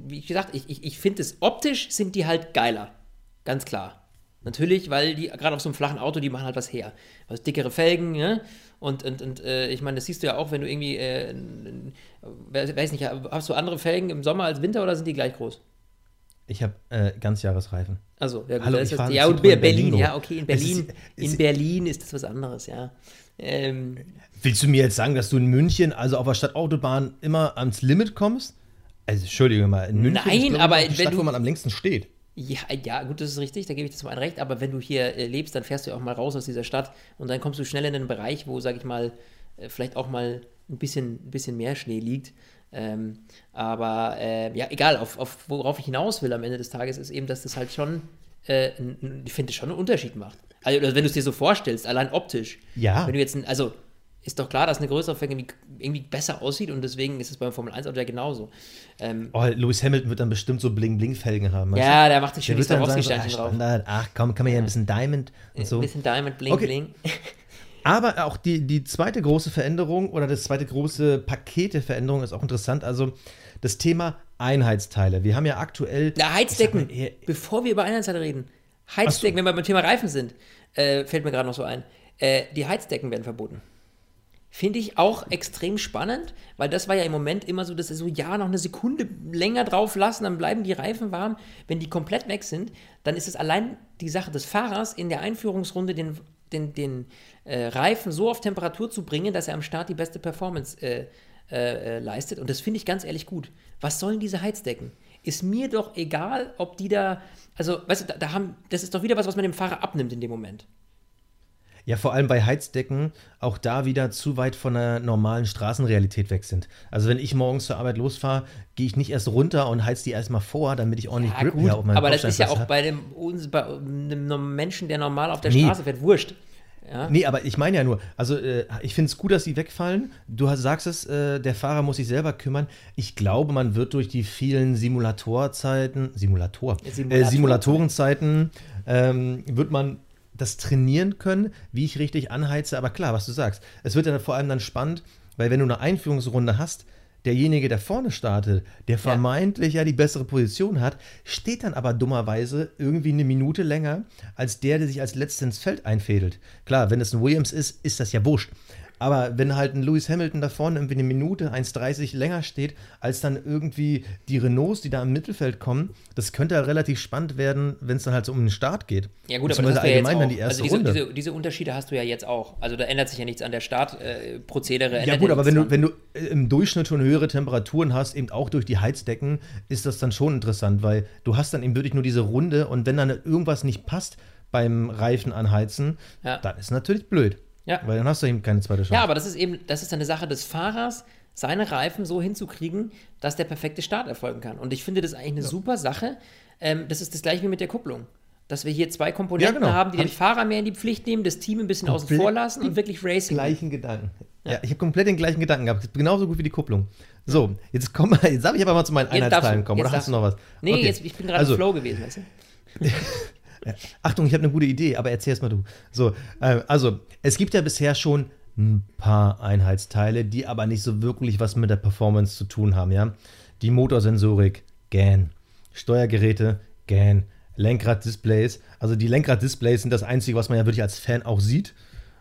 wie gesagt, ich, ich, ich finde es optisch sind die halt geiler. Ganz klar. Natürlich, weil die gerade auf so einem flachen Auto, die machen halt was her. Was dickere Felgen, ne? Und, und, und äh, ich meine, das siehst du ja auch, wenn du irgendwie, äh, weiß nicht, hast du andere Felgen im Sommer als Winter oder sind die gleich groß? Ich habe äh, Ganzjahresreifen. Also, ja, gut, Hallo, ist das, fahre ja, und Berlin, Berlingo. ja, okay, in ist- Berlin, es- in Berlin ist das was anderes, ja. Ähm, Willst du mir jetzt sagen, dass du in München, also auf der Stadtautobahn, immer ans Limit kommst? Also, entschuldige mal, in München Nein, ist, ich, aber die wenn Stadt, du- wo man am längsten steht. Ja, ja, gut, das ist richtig, da gebe ich dir zum einen recht, aber wenn du hier äh, lebst, dann fährst du ja auch mal raus aus dieser Stadt und dann kommst du schnell in einen Bereich, wo, sag ich mal, äh, vielleicht auch mal ein bisschen, ein bisschen mehr Schnee liegt. Ähm, aber äh, ja, egal, auf, auf worauf ich hinaus will am Ende des Tages, ist eben, dass das halt schon, äh, ich finde, schon einen Unterschied macht. Also, wenn du es dir so vorstellst, allein optisch. Ja. Wenn du jetzt, ein, also, ist doch klar, dass eine größere Felge irgendwie, irgendwie besser aussieht und deswegen ist es beim Formel 1 Auto ja genauso. Ähm, Oh, Lewis Hamilton wird dann bestimmt so Bling-Bling-Felgen haben. weißt ja, der macht sich Der die sagen, so, Swarovski-Steinchen ah, drauf. Standard, ach komm, kann man ja ein bisschen Diamond und so. Ein bisschen Diamond Bling Okay. Aber auch die, die zweite große Veränderung oder das zweite große Paket der Veränderung ist auch interessant. Also das Thema Einheitsteile. Wir haben ja aktuell. Na, Heizdecken. Mal, Bevor wir über Einheitszeiten reden. Heizdecken, wenn wir beim Thema Reifen sind, äh, fällt mir gerade noch so ein. Äh, die Heizdecken werden verboten. Finde ich auch extrem spannend, weil das war ja im Moment immer so, dass sie so, ja, noch eine Sekunde länger drauf lassen, dann bleiben die Reifen warm. Wenn die komplett weg sind, dann ist es allein die Sache des Fahrers, in der Einführungsrunde den, den, den äh, Reifen so auf Temperatur zu bringen, dass er am Start die beste Performance äh, äh, äh leistet. Und das finde ich ganz ehrlich gut. Was sollen diese Heizdecken? Ist mir doch egal, ob die da, also, weißt du, da, da haben, das ist doch wieder was, was man dem Fahrer abnimmt in dem Moment. Ja, vor allem bei Heizdecken auch da wieder zu weit von der normalen Straßenrealität weg sind. Also wenn ich morgens zur Arbeit losfahre, gehe ich nicht erst runter und heiz die erstmal vor, damit ich ordentlich ja, Grip gut, auf meinen Aber das ist ja auch bei dem, bei einem Menschen, der normal auf der nee. Straße fährt, wurscht. Ja. Nee, aber ich meine ja nur, also äh, ich finde es gut, dass sie wegfallen. Du hast, sagst es, äh, der Fahrer muss sich selber kümmern. Ich glaube, man wird durch die vielen Simulatorzeiten, Simulator, Simulator. äh, Simulatorenzeiten, ähm, wird man das trainieren können, wie ich richtig anheize. Aber klar, was du sagst, es wird ja vor allem dann spannend, weil wenn du eine Einführungsrunde hast, derjenige, der vorne startet, der vermeintlich ja. ja die bessere Position hat, steht dann aber dummerweise irgendwie eine Minute länger als der, der sich als letzter ins Feld einfädelt. Klar, wenn es ein Williams ist, ist das ja wurscht. Aber wenn halt ein Lewis Hamilton da vorne irgendwie eine Minute, 1,30 länger steht, als dann irgendwie die Renaults, die da im Mittelfeld kommen, das könnte halt relativ spannend werden, wenn es dann halt so um den Start geht. Ja gut, aber das hast allgemein ja jetzt auch. die erste also diese, Runde. Diese, diese, Unterschiede hast du ja jetzt auch. Also da ändert sich ja nichts an der Startprozedere. Äh, ja gut, aber wenn du, wenn du äh, im Durchschnitt schon höhere Temperaturen hast, eben auch durch die Heizdecken, ist das dann schon interessant, weil du hast dann eben wirklich nur diese Runde und wenn dann irgendwas nicht passt beim Reifen anheizen, ja. dann ist natürlich blöd. Ja. Weil dann hast du eben keine zweite Chance. Ja, aber das ist eben, das ist eine Sache des Fahrers, seine Reifen so hinzukriegen, dass der perfekte Start erfolgen kann. Und ich finde das eigentlich eine ja. super Sache. Ähm, das ist das gleiche wie mit der Kupplung. Dass wir hier zwei Komponenten ja, genau. haben, die hab den Fahrer mehr in die Pflicht nehmen, das Team ein bisschen außen vor lassen und wirklich Racing. Gleichen Gedanken. Ja, ich habe komplett den gleichen Gedanken gehabt. Genauso gut wie die Kupplung. So, jetzt komm mal, jetzt darf ich aber mal zu meinen Einheitsteilen kommen. Oder hast du noch was? Nee, okay. jetzt, ich bin gerade also, im Flow gewesen, weißt du? Achtung, ich habe eine gute Idee, aber erzähl erst mal du. So, äh, also, es gibt ja bisher schon ein paar Einheitsteile, die aber nicht so wirklich was mit der Performance zu tun haben, ja. Die Motorsensorik, GAN. Steuergeräte, GAN. Lenkraddisplays. Also die Lenkraddisplays sind das Einzige, was man ja wirklich als Fan auch sieht.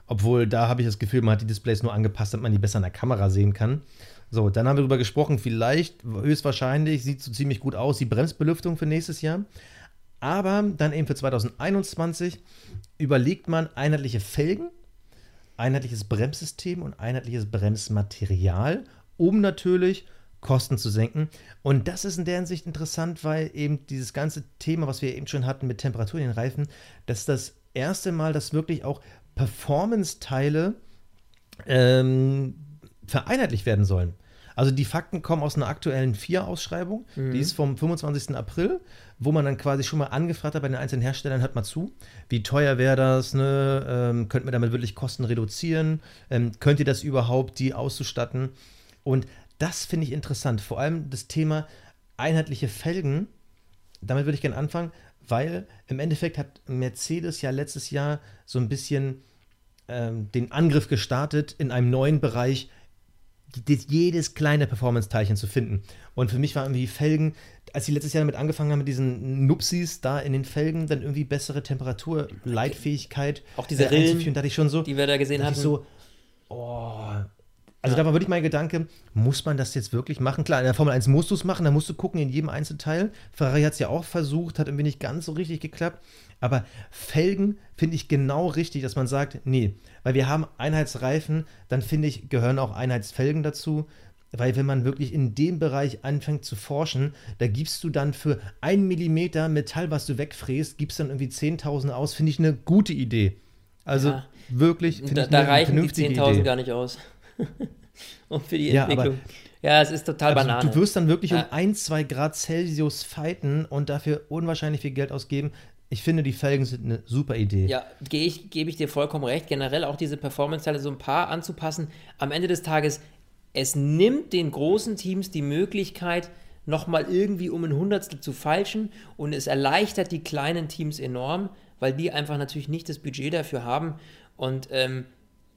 Obwohl, da habe ich das Gefühl, man hat die Displays nur angepasst, damit man die besser in der Kamera sehen kann. So, dann haben wir darüber gesprochen, vielleicht, höchstwahrscheinlich, sieht so ziemlich gut aus, die Bremsbelüftung für nächstes Jahr. Aber dann eben für 2021 überlegt man einheitliche Felgen, einheitliches Bremssystem und einheitliches Bremsmaterial, um natürlich Kosten zu senken. Und das ist in der Hinsicht interessant, weil eben dieses ganze Thema, was wir eben schon hatten mit Temperatur in den Reifen, das ist das erste Mal, dass wirklich auch Performance-Teile ähm, vereinheitlicht werden sollen. Also die Fakten kommen aus einer aktuellen FIA-Ausschreibung, mhm. die ist vom 25. April, wo man dann quasi schon mal angefragt hat bei den einzelnen Herstellern, hört mal zu, wie teuer wäre das, ne? ähm, könnt ihr damit wirklich Kosten reduzieren, ähm, könnt ihr das überhaupt, die auszustatten? Und das finde ich interessant, vor allem das Thema einheitliche Felgen, damit würde ich gerne anfangen, weil im Endeffekt hat Mercedes ja letztes Jahr so ein bisschen ähm, den Angriff gestartet in einem neuen Bereich, jedes kleine Performance-Teilchen zu finden. Und für mich war irgendwie Felgen, als sie letztes Jahr damit angefangen haben, mit diesen Nupsis da in den Felgen, dann irgendwie bessere Temperatur, Leitfähigkeit. Auch diese äh, Rillen, da ich schon so, die wir da gesehen haben. so, oh, also ja. da war wirklich mein Gedanke, muss man das jetzt wirklich machen? Klar, in der Formel 1 musst du es machen, da musst du gucken in jedem Einzelteil. Ferrari hat es ja auch versucht, hat irgendwie nicht ganz so richtig geklappt. Aber Felgen finde ich genau richtig, dass man sagt, nee, weil wir haben Einheitsreifen, dann finde ich, gehören auch Einheitsfelgen dazu. Weil wenn man wirklich in dem Bereich anfängt zu forschen, da gibst du dann für ein Millimeter Metall, was du wegfräst, gibst dann irgendwie 10.000 aus, finde ich eine gute Idee. Also ja. wirklich, finde ich da eine reichen die 10.000 gar nicht aus. Und für die ja, Entwicklung. Ja, es ist total also banal. Du wirst dann wirklich ja. um 1, 2 Grad Celsius fighten und dafür unwahrscheinlich viel Geld ausgeben. Ich finde, die Felgen sind eine super Idee. Ja, gebe ich, geb ich dir vollkommen recht. Generell auch diese Performance-Teile so ein paar anzupassen. Am Ende des Tages, es nimmt den großen Teams die Möglichkeit, nochmal irgendwie um ein Hundertstel zu falschen und es erleichtert die kleinen Teams enorm, weil die einfach natürlich nicht das Budget dafür haben. Und ähm,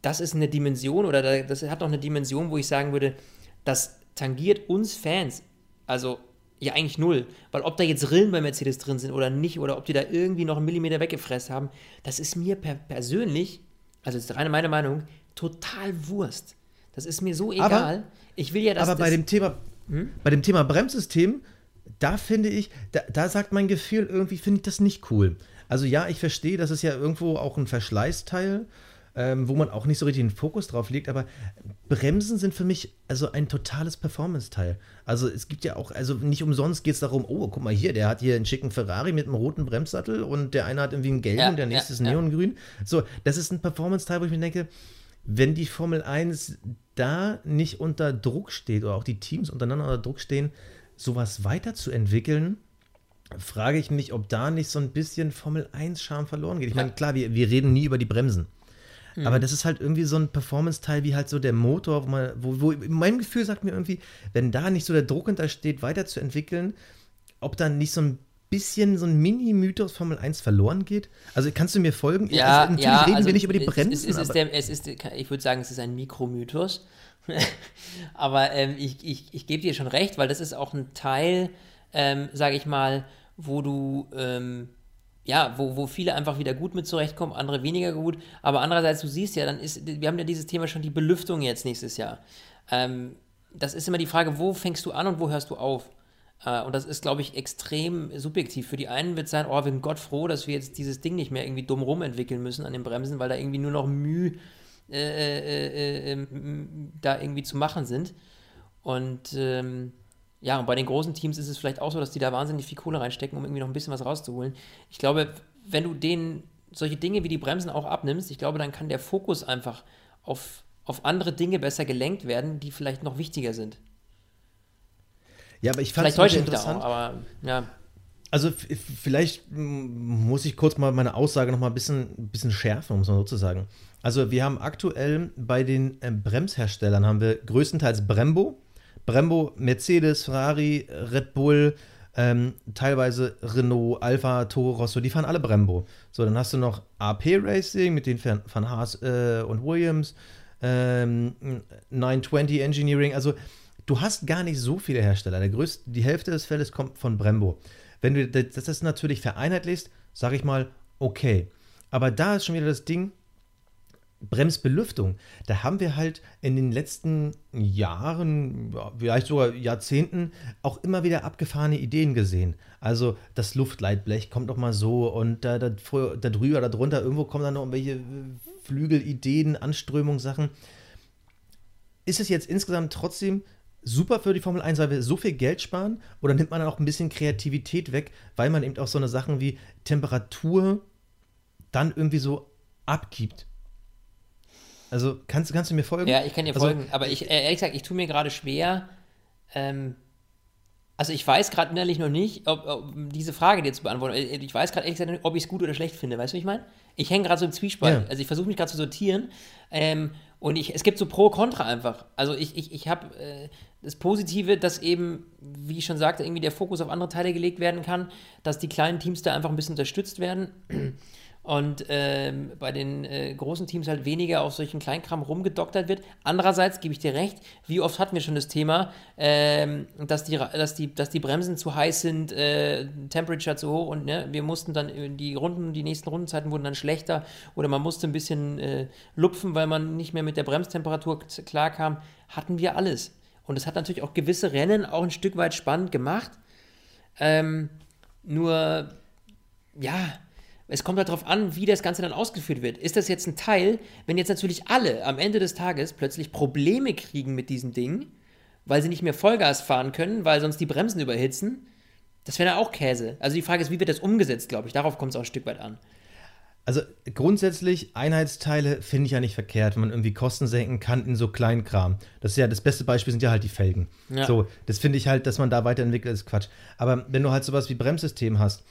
das ist eine Dimension oder das hat noch eine Dimension, wo ich sagen würde, das tangiert uns Fans. Also ja, eigentlich null. Weil ob da jetzt Rillen bei Mercedes drin sind oder nicht, oder ob die da irgendwie noch einen Millimeter weggefressen haben, das ist mir per persönlich, also ist reine meine Meinung, total Wurst. Das ist mir so egal. Aber, ich will ja, dass Aber bei dem Thema, hm? bei dem Thema Bremssystem, da finde ich, da, da sagt mein Gefühl irgendwie, finde ich das nicht cool. Also ja, ich verstehe, das ist ja irgendwo auch ein Verschleißteil ähm, wo man auch nicht so richtig den Fokus drauf legt, aber Bremsen sind für mich also ein totales Performance-Teil. Also es gibt ja auch, also nicht umsonst geht es darum, oh, guck mal hier, der hat hier einen schicken Ferrari mit einem roten Bremssattel und der eine hat irgendwie einen gelben, ja, der nächste ja, ist neongrün. So, das ist ein Performance-Teil, wo ich mir denke, wenn die Formel 1 da nicht unter Druck steht oder auch die Teams untereinander unter Druck stehen, sowas weiterzuentwickeln, frage ich mich, ob da nicht so ein bisschen Formel 1 Charme verloren geht. Ich meine, klar, wir, wir reden nie über die Bremsen. Mhm. Aber das ist halt irgendwie so ein Performance-Teil wie halt so der Motor, wo, man, wo, wo mein Gefühl sagt mir irgendwie, wenn da nicht so der Druck hintersteht, weiterzuentwickeln, ob dann nicht so ein bisschen so ein Mini-Mythos Formel 1 verloren geht? Also kannst du mir folgen? Ja, also, natürlich ja, reden also wir nicht über die Bremsen. Es, es, ist der, es ist, ich würde sagen, es ist ein Mikromythos. aber ähm, ich, ich, ich gebe dir schon recht, weil das ist auch ein Teil, ähm, sage ich mal, wo du ähm, ja, wo, wo viele einfach wieder gut mit zurechtkommen, andere weniger gut. Aber andererseits, du siehst ja, dann ist, wir haben ja dieses Thema schon die Belüftung jetzt nächstes Jahr. Ähm, das ist immer die Frage, wo fängst du an und wo hörst du auf? Äh, und das ist, glaube ich, extrem subjektiv. Für die einen wird es sein, oh, wir sind Gott froh, dass wir jetzt dieses Ding nicht mehr irgendwie dumm rumentwickeln müssen an den Bremsen, weil da irgendwie nur noch Mühe äh, äh, äh, ähm, da irgendwie zu machen sind. Und ähm, ja, und bei den großen Teams ist es vielleicht auch so, dass die da wahnsinnig viel Kohle reinstecken, um irgendwie noch ein bisschen was rauszuholen. Ich glaube, wenn du denen solche Dinge wie die Bremsen auch abnimmst, ich glaube, dann kann der Fokus einfach auf, auf andere Dinge besser gelenkt werden, die vielleicht noch wichtiger sind. Ja, aber ich fand es interessant. Auch, aber ja. Also vielleicht muss ich kurz mal meine Aussage noch mal ein bisschen, ein bisschen schärfen, um es mal so zu sagen. Also wir haben aktuell bei den äh, Bremsherstellern haben wir größtenteils Brembo, Brembo, Mercedes, Ferrari, Red Bull, ähm, teilweise Renault, Alfa, Toro Rosso, die fahren alle Brembo. So, dann hast du noch AP Racing mit den Van Haas äh, und Williams, ähm, 920 Engineering, also du hast gar nicht so viele Hersteller. Der größte, die Hälfte des Feldes kommt von Brembo. Wenn du das, das natürlich vereinheitlichst, sage ich mal, okay. Aber da ist schon wieder das Ding, Bremsbelüftung, da haben wir halt in den letzten Jahren, vielleicht sogar Jahrzehnten, auch immer wieder abgefahrene Ideen gesehen. Also das Luftleitblech kommt noch mal so und da, da, da drüber, da drunter, irgendwo kommen dann noch irgendwelche Flügelideen, Anströmungssachen. Ist es jetzt insgesamt trotzdem super für die Formel 1, weil wir so viel Geld sparen? Oder nimmt man dann auch ein bisschen Kreativität weg, weil man eben auch so eine Sachen wie Temperatur dann irgendwie so abgibt? Also kannst, kannst du mir folgen? Ja, ich kann dir also, folgen, aber ich, äh, ehrlich gesagt, ich tue mir gerade schwer, ähm, also ich weiß gerade innerlich noch nicht, ob, ob, diese Frage dir zu beantworten. Äh, ich weiß gerade ehrlich gesagt nicht, ob ich es gut oder schlecht finde. Weißt du, was ich meine? Ich hänge gerade so im Zwiespalt. Ja. Also ich versuche mich gerade zu sortieren. Ähm, und ich, es gibt so Pro, Contra einfach. Also ich, ich, ich habe äh, das Positive, dass eben, wie ich schon sagte, irgendwie der Fokus auf andere Teile gelegt werden kann, dass die kleinen Teams da einfach ein bisschen unterstützt werden und ähm, bei den äh, großen Teams halt weniger auf solchen Kleinkram rumgedoktert wird. Andererseits gebe ich dir recht, wie oft hatten wir schon das Thema, ähm, dass, die, dass, die, dass die Bremsen zu heiß sind, äh, Temperature zu hoch und ne, wir mussten dann die Runden, die nächsten Rundenzeiten wurden dann schlechter oder man musste ein bisschen äh, lupfen, weil man nicht mehr mit der Bremstemperatur klarkam. Hatten wir alles. Und es hat natürlich auch gewisse Rennen auch ein Stück weit spannend gemacht. Ähm, nur, ja, es kommt halt darauf an, wie das Ganze dann ausgeführt wird. Ist das jetzt ein Teil, wenn jetzt natürlich alle am Ende des Tages plötzlich Probleme kriegen mit diesem Ding, weil sie nicht mehr Vollgas fahren können, weil sonst die Bremsen überhitzen, das wäre dann auch Käse. Also die Frage ist, wie wird das umgesetzt, glaube ich. Darauf kommt es auch ein Stück weit an. Also grundsätzlich, Einheitsteile finde ich ja nicht verkehrt, wenn man irgendwie Kosten senken kann in so Kleinkram. Das ist ja das beste Beispiel sind ja halt die Felgen. Ja. So, das finde ich halt, dass man da weiterentwickelt, ist Quatsch. Aber wenn du halt sowas wie Bremssystem hast,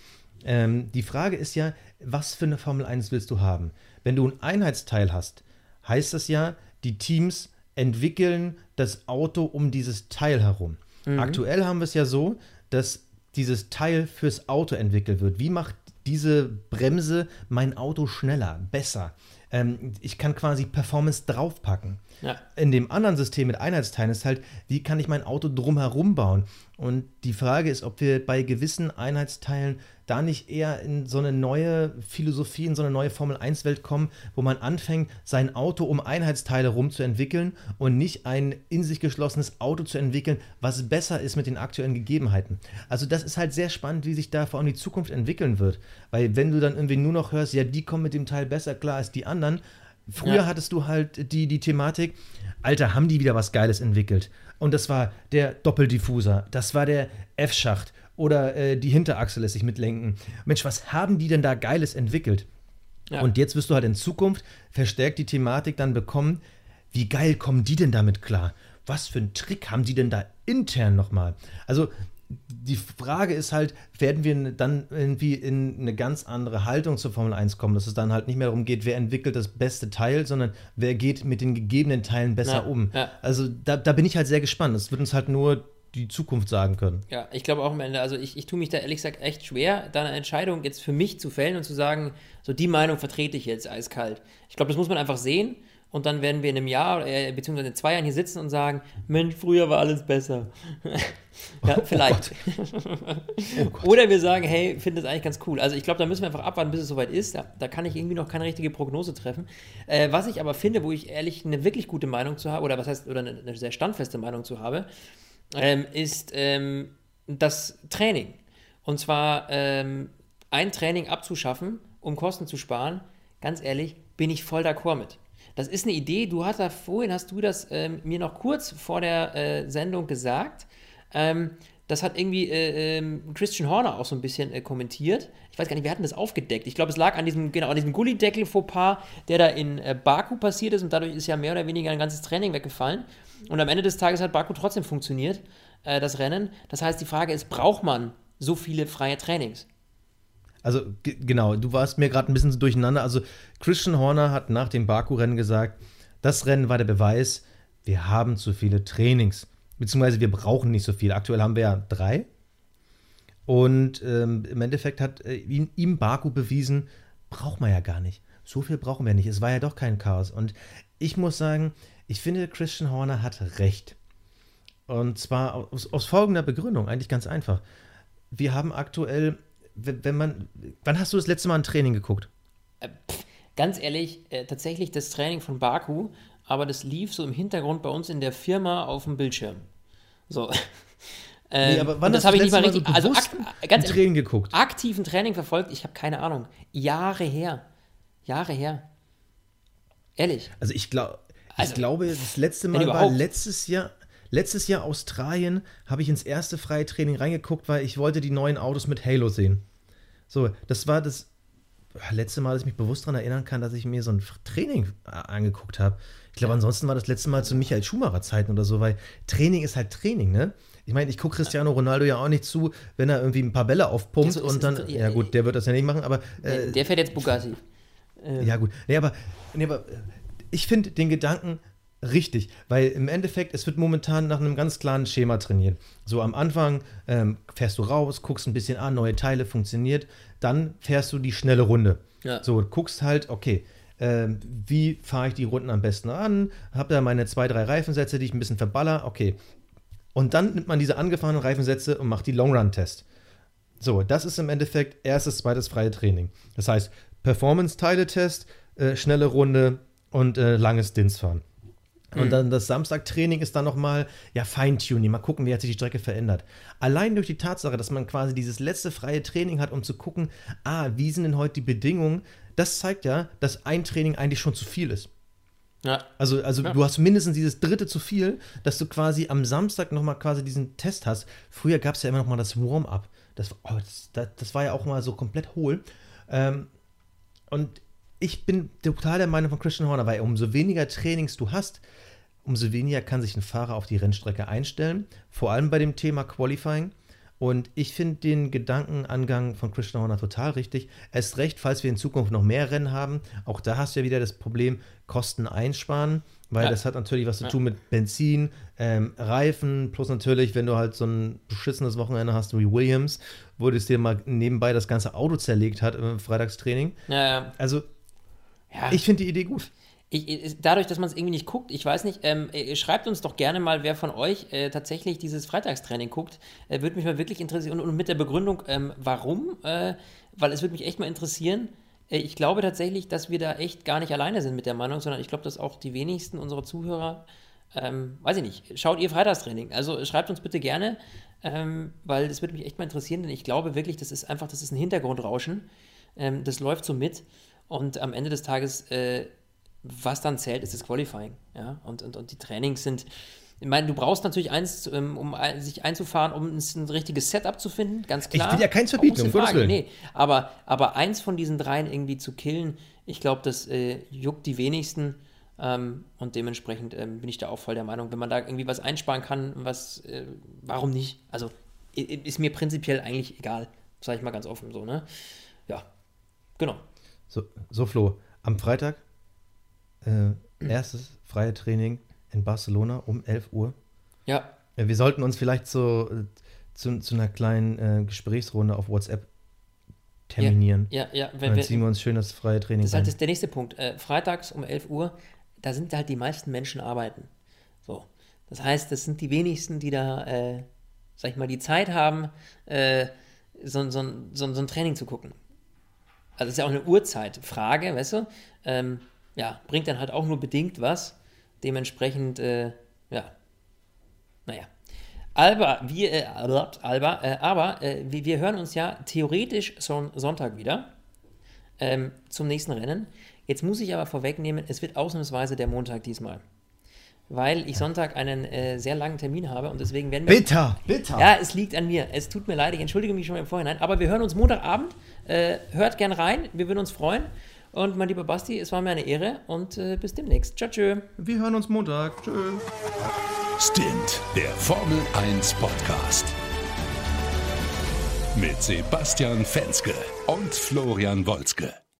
ähm, die Frage ist ja, was für eine Formel 1 willst du haben? Wenn du ein Einheitsteil hast, heißt das ja, die Teams entwickeln das Auto um dieses Teil herum. Mhm. Aktuell haben wir es ja so, dass dieses Teil fürs Auto entwickelt wird. Wie macht diese Bremse mein Auto schneller, besser? Ähm, ich kann quasi Performance draufpacken. Ja. In dem anderen System mit Einheitsteilen ist halt, wie kann ich mein Auto drumherum bauen? Und die Frage ist, ob wir bei gewissen Einheitsteilen da nicht eher in so eine neue Philosophie, in so eine neue Formel-1-Welt kommen, wo man anfängt, sein Auto um Einheitsteile rumzuentwickeln und nicht ein in sich geschlossenes Auto zu entwickeln, was besser ist mit den aktuellen Gegebenheiten. Also das ist halt sehr spannend, wie sich da vor allem die Zukunft entwickeln wird. Weil wenn du dann irgendwie nur noch hörst, ja, die kommen mit dem Teil besser klar als die anderen, Früher ja. hattest du halt die, die Thematik, Alter, haben die wieder was Geiles entwickelt. Und das war der Doppeldiffuser, das war der F-Schacht oder äh, die Hinterachse lässt sich mitlenken. Mensch, was haben die denn da Geiles entwickelt? Ja. Und jetzt wirst du halt in Zukunft verstärkt die Thematik dann bekommen, wie geil kommen die denn damit klar? Was für einen Trick haben die denn da intern nochmal? Also die Frage ist halt, werden wir dann irgendwie in eine ganz andere Haltung zur Formel 1 kommen, dass es dann halt nicht mehr darum geht, wer entwickelt das beste Teil, sondern wer geht mit den gegebenen Teilen besser ja, um. Ja. Also da, da bin ich halt sehr gespannt. Das wird uns halt nur die Zukunft sagen können. Ja, ich glaube auch am Ende, also ich, ich tue mich da ehrlich gesagt echt schwer, da eine Entscheidung jetzt für mich zu fällen und zu sagen, so die Meinung vertrete ich jetzt eiskalt. Ich glaube, das muss man einfach sehen und dann werden wir in einem Jahr äh, beziehungsweise in zwei Jahren hier sitzen und sagen, Mensch, früher war alles besser. ja, oh vielleicht. Oh Oder wir sagen, hey, finde das eigentlich ganz cool. Also ich glaube, da müssen wir einfach abwarten, bis es soweit ist. Da, da kann ich irgendwie noch keine richtige Prognose treffen. Äh, was ich aber finde, wo ich ehrlich eine wirklich gute Meinung zu habe, oder was heißt, oder eine, eine sehr standfeste Meinung zu habe, ähm, ist ähm, das Training. Und zwar ähm, ein Training abzuschaffen, um Kosten zu sparen. Ganz ehrlich, bin ich voll d'accord mit. Das ist eine Idee. Du hast da vorhin, hast du das ähm, mir noch kurz vor der äh, Sendung gesagt. Das hat irgendwie äh, äh, Christian Horner auch so ein bisschen äh, kommentiert. Ich weiß gar nicht, wir hatten das aufgedeckt. Ich glaube, es lag an diesem, genau, an diesem Gullideckel-Fauxpas, der da in äh, Baku passiert ist und dadurch ist ja mehr oder weniger ein ganzes Training weggefallen. Und am Ende des Tages hat Baku trotzdem funktioniert, äh, das Rennen. Das heißt, die Frage ist, braucht man so viele freie Trainings? Also genau, du warst mir gerade ein bisschen durcheinander. Also Christian Horner hat nach dem Baku-Rennen gesagt, das Rennen war der Beweis, wir haben zu viele Trainings. Beziehungsweise wir brauchen nicht so viel. Aktuell haben wir ja drei. Und ähm, im Endeffekt hat äh, ihm, ihm Baku bewiesen, braucht man ja gar nicht. So viel brauchen wir nicht. Es war ja doch kein Chaos. Und ich muss sagen, ich finde, Christian Horner hat recht. Und zwar aus, aus folgender Begründung, eigentlich ganz einfach. Wir haben aktuell wenn man, wann hast du das letzte Mal ein Training geguckt? Äh, ganz ehrlich, äh, tatsächlich das Training von Baku, aber das lief so im Hintergrund bei uns in der Firma auf dem Bildschirm. So. Ähm, nee, aber wann das habe ich nicht mal richtig, also ak ganz Training geguckt. Aktiven Training verfolgt, ich habe keine Ahnung. Jahre her. Jahre her. Ehrlich. Also ich glaube, also, ich glaube, das letzte Mal war letztes Jahr, Letztes Jahr Australien habe ich ins erste freie Training reingeguckt, weil ich wollte die neuen Autos mit Halo sehen. So, das war das letzte Mal, dass ich mich bewusst daran erinnern kann, dass ich mir so ein Training angeguckt habe. Ich glaube, ansonsten war das letzte Mal zu Michael Schumacher Zeiten oder so, weil Training ist halt Training, ne? Ich meine, ich gucke Cristiano Ronaldo ja auch nicht zu, wenn er irgendwie ein paar Bälle aufpumpt so, und dann, ja gut, der wird das ja nicht machen, aber. Äh, der fährt jetzt Bugatti. Ja, gut. Nee, aber, nee, aber ich finde den Gedanken, Richtig, weil im Endeffekt, es wird momentan nach einem ganz klaren Schema trainiert. So am Anfang ähm, fährst du raus, guckst ein bisschen an, neue Teile, funktioniert, dann fährst du die schnelle Runde. Ja. So, guckst halt, okay, äh, wie fahre ich die Runden am besten an? Hab da meine zwei, drei Reifensätze, die ich ein bisschen verballer, okay. Und dann nimmt man diese angefahrenen Reifensätze und macht die Long Run Test. So, das ist im Endeffekt erstes, zweites freie Training. Das heißt, Performance-Teile-Test, äh, schnelle Runde und äh, langes Dinsfahren. Und mhm. dann das Samstagtraining ist dann nochmal, ja, Feintuning, mal gucken, wie hat sich die Strecke verändert. Allein durch die Tatsache, dass man quasi dieses letzte freie Training hat, um zu gucken, ah, wie sind denn heute die Bedingungen, das zeigt ja, dass ein Training eigentlich schon zu viel ist. Ja. Also, also ja. du hast mindestens dieses dritte zu viel, dass du quasi am Samstag nochmal quasi diesen Test hast. Früher gab es ja immer nochmal das Warm-up. Das, oh, das, das, war ja auch mal so komplett hohl. Ähm, und ich bin total der Meinung von Christian Horner, weil umso weniger Trainings du hast, umso weniger kann sich ein Fahrer auf die Rennstrecke einstellen. Vor allem bei dem Thema Qualifying. Und ich finde den Gedankenangang von Christian Horner total richtig. Erst recht, falls wir in Zukunft noch mehr Rennen haben. Auch da hast du ja wieder das Problem, Kosten einsparen, weil ja. das hat natürlich was zu tun mit Benzin, ähm, Reifen, plus natürlich, wenn du halt so ein beschissenes Wochenende hast wie Williams, wo es dir mal nebenbei das ganze Auto zerlegt hat im Freitagstraining. Ja, ja. Also, ich finde die Idee gut ich, dadurch, dass man es irgendwie nicht guckt, ich weiß nicht, ähm, äh, schreibt uns doch gerne mal, wer von euch äh, tatsächlich dieses Freitagstraining guckt. Äh, würde mich mal wirklich interessieren und, und mit der Begründung, ähm, warum, äh, weil es würde mich echt mal interessieren. Äh, ich glaube tatsächlich, dass wir da echt gar nicht alleine sind mit der Meinung, sondern ich glaube, dass auch die wenigsten unserer Zuhörer, ähm, weiß ich nicht, schaut ihr Freitagstraining. Also schreibt uns bitte gerne, ähm, weil das würde mich echt mal interessieren, denn ich glaube wirklich, das ist einfach, das ist ein Hintergrundrauschen. Ähm, das läuft so mit und am Ende des Tages äh, was dann zählt, ist das Qualifying. Ja? Und, und, und die Trainings sind, ich meine, du brauchst natürlich eins, ähm, um sich einzufahren, um ein richtiges Setup zu finden, ganz klar. Ich will ja keins verbieten, um Willen. Nee, aber, aber eins von diesen dreien irgendwie zu killen, ich glaube, das äh, juckt die wenigsten. Ähm, und dementsprechend ähm, bin ich da auch voll der Meinung, wenn man da irgendwie was einsparen kann, was, äh, warum nicht? Also ist mir prinzipiell eigentlich egal, sage ich mal ganz offen so, ne? Ja, genau. So, so Flo, am Freitag äh, erstes freie Training in Barcelona um 11 Uhr. Ja. ja wir sollten uns vielleicht so äh, zu, zu einer kleinen äh, Gesprächsrunde auf WhatsApp terminieren. Ja, ja. ja. Wenn, dann ziehen wir uns schön das freie Training Das ist halt der nächste Punkt. Äh, freitags um 11 Uhr, da sind halt die meisten Menschen arbeiten. So. Das heißt, das sind die wenigsten, die da, äh, sag ich mal, die Zeit haben, äh, so, so, so, so ein Training zu gucken. Also, das ist ja auch eine Uhrzeitfrage, weißt du? Ähm, ja, bringt dann halt auch nur bedingt was. Dementsprechend, äh, ja, naja. Alba, wir, äh, Alba, äh, aber äh, wir, wir, hören uns ja theoretisch so Sonntag wieder ähm, zum nächsten Rennen. Jetzt muss ich aber vorwegnehmen, es wird ausnahmsweise der Montag diesmal. Weil ich Sonntag einen äh, sehr langen Termin habe und deswegen werden wir. Bitter, bitter. Ja, es liegt an mir. Es tut mir leid, ich entschuldige mich schon im Vorhinein. Aber wir hören uns Montagabend. Äh, hört gern rein, wir würden uns freuen. Und mein lieber Basti, es war mir eine Ehre und äh, bis demnächst. Ciao, tschö. Wir hören uns Montag. Tschö. Stint, der Formel 1 Podcast. Mit Sebastian Fenske und Florian Wolzke.